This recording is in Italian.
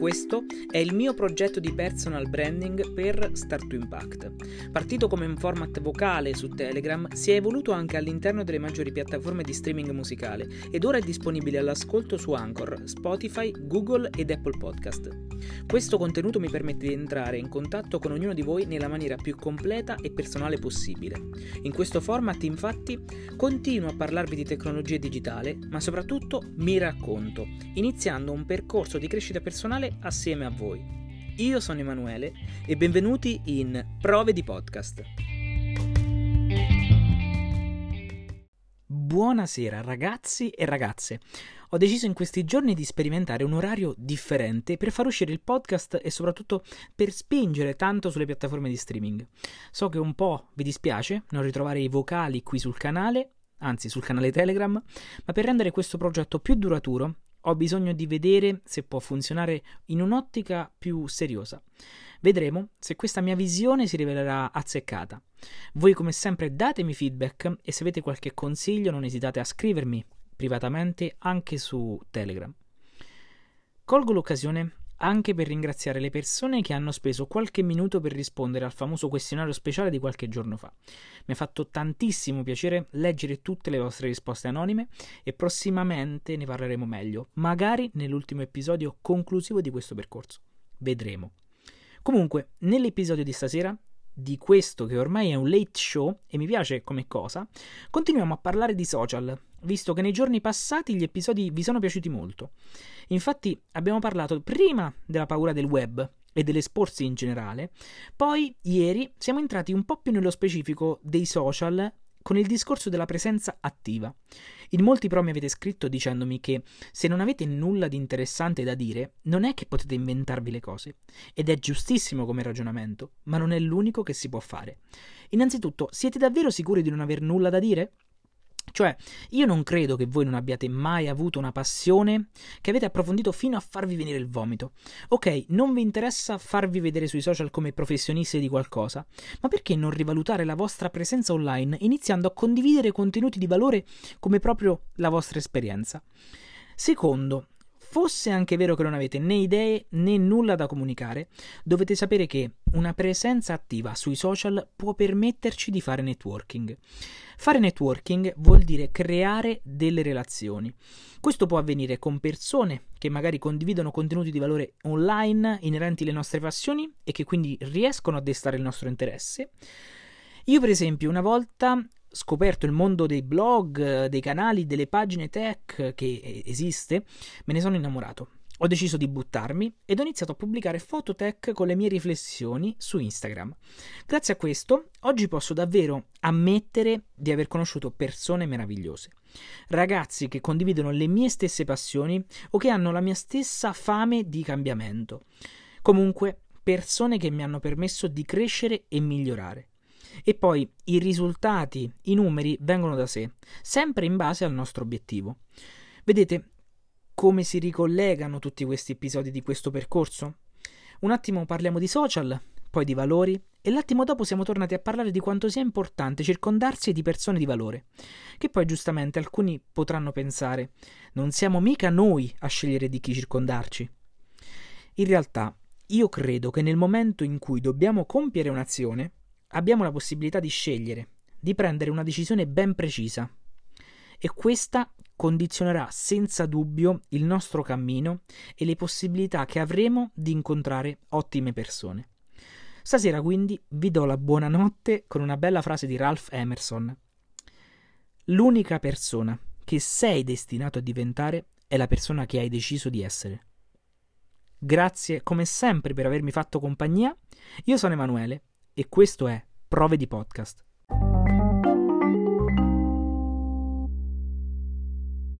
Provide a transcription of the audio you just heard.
Questo è il mio progetto di personal branding per Start to Impact. Partito come un format vocale su Telegram, si è evoluto anche all'interno delle maggiori piattaforme di streaming musicale ed ora è disponibile all'ascolto su Anchor, Spotify, Google ed Apple Podcast. Questo contenuto mi permette di entrare in contatto con ognuno di voi nella maniera più completa e personale possibile. In questo format, infatti, continuo a parlarvi di tecnologia digitale, ma soprattutto mi racconto, iniziando un percorso di crescita personale assieme a voi. Io sono Emanuele e benvenuti in Prove di Podcast. Buonasera ragazzi e ragazze. Ho deciso in questi giorni di sperimentare un orario differente per far uscire il podcast e soprattutto per spingere tanto sulle piattaforme di streaming. So che un po' vi dispiace non ritrovare i vocali qui sul canale, anzi sul canale Telegram, ma per rendere questo progetto più duraturo ho bisogno di vedere se può funzionare in un'ottica più seriosa. Vedremo se questa mia visione si rivelerà azzeccata. Voi come sempre datemi feedback e se avete qualche consiglio non esitate a scrivermi privatamente anche su Telegram. Colgo l'occasione anche per ringraziare le persone che hanno speso qualche minuto per rispondere al famoso questionario speciale di qualche giorno fa. Mi ha fatto tantissimo piacere leggere tutte le vostre risposte anonime e prossimamente ne parleremo meglio, magari nell'ultimo episodio conclusivo di questo percorso. Vedremo. Comunque, nell'episodio di stasera di questo che ormai è un late show e mi piace come cosa, continuiamo a parlare di social, visto che nei giorni passati gli episodi vi sono piaciuti molto. Infatti abbiamo parlato prima della paura del web e dell'esporsi in generale, poi ieri siamo entrati un po' più nello specifico dei social con il discorso della presenza attiva. In molti però mi avete scritto dicendomi che se non avete nulla di interessante da dire, non è che potete inventarvi le cose. Ed è giustissimo come ragionamento, ma non è l'unico che si può fare. Innanzitutto, siete davvero sicuri di non aver nulla da dire? Cioè, io non credo che voi non abbiate mai avuto una passione che avete approfondito fino a farvi venire il vomito. Ok, non vi interessa farvi vedere sui social come professionisti di qualcosa, ma perché non rivalutare la vostra presenza online iniziando a condividere contenuti di valore come proprio la vostra esperienza? Secondo, fosse anche vero che non avete né idee né nulla da comunicare, dovete sapere che una presenza attiva sui social può permetterci di fare networking. Fare networking vuol dire creare delle relazioni. Questo può avvenire con persone che magari condividono contenuti di valore online inerenti alle nostre passioni e che quindi riescono a destare il nostro interesse. Io, per esempio, una volta scoperto il mondo dei blog, dei canali, delle pagine tech che esiste, me ne sono innamorato ho deciso di buttarmi ed ho iniziato a pubblicare foto tech con le mie riflessioni su Instagram. Grazie a questo, oggi posso davvero ammettere di aver conosciuto persone meravigliose. Ragazzi che condividono le mie stesse passioni o che hanno la mia stessa fame di cambiamento. Comunque, persone che mi hanno permesso di crescere e migliorare. E poi i risultati, i numeri vengono da sé, sempre in base al nostro obiettivo. Vedete, come si ricollegano tutti questi episodi di questo percorso? Un attimo parliamo di social, poi di valori e l'attimo dopo siamo tornati a parlare di quanto sia importante circondarsi di persone di valore. Che poi giustamente alcuni potranno pensare, non siamo mica noi a scegliere di chi circondarci. In realtà, io credo che nel momento in cui dobbiamo compiere un'azione, abbiamo la possibilità di scegliere, di prendere una decisione ben precisa. E questa condizionerà senza dubbio il nostro cammino e le possibilità che avremo di incontrare ottime persone. Stasera quindi vi do la buonanotte con una bella frase di Ralph Emerson. L'unica persona che sei destinato a diventare è la persona che hai deciso di essere. Grazie come sempre per avermi fatto compagnia. Io sono Emanuele e questo è Prove di Podcast.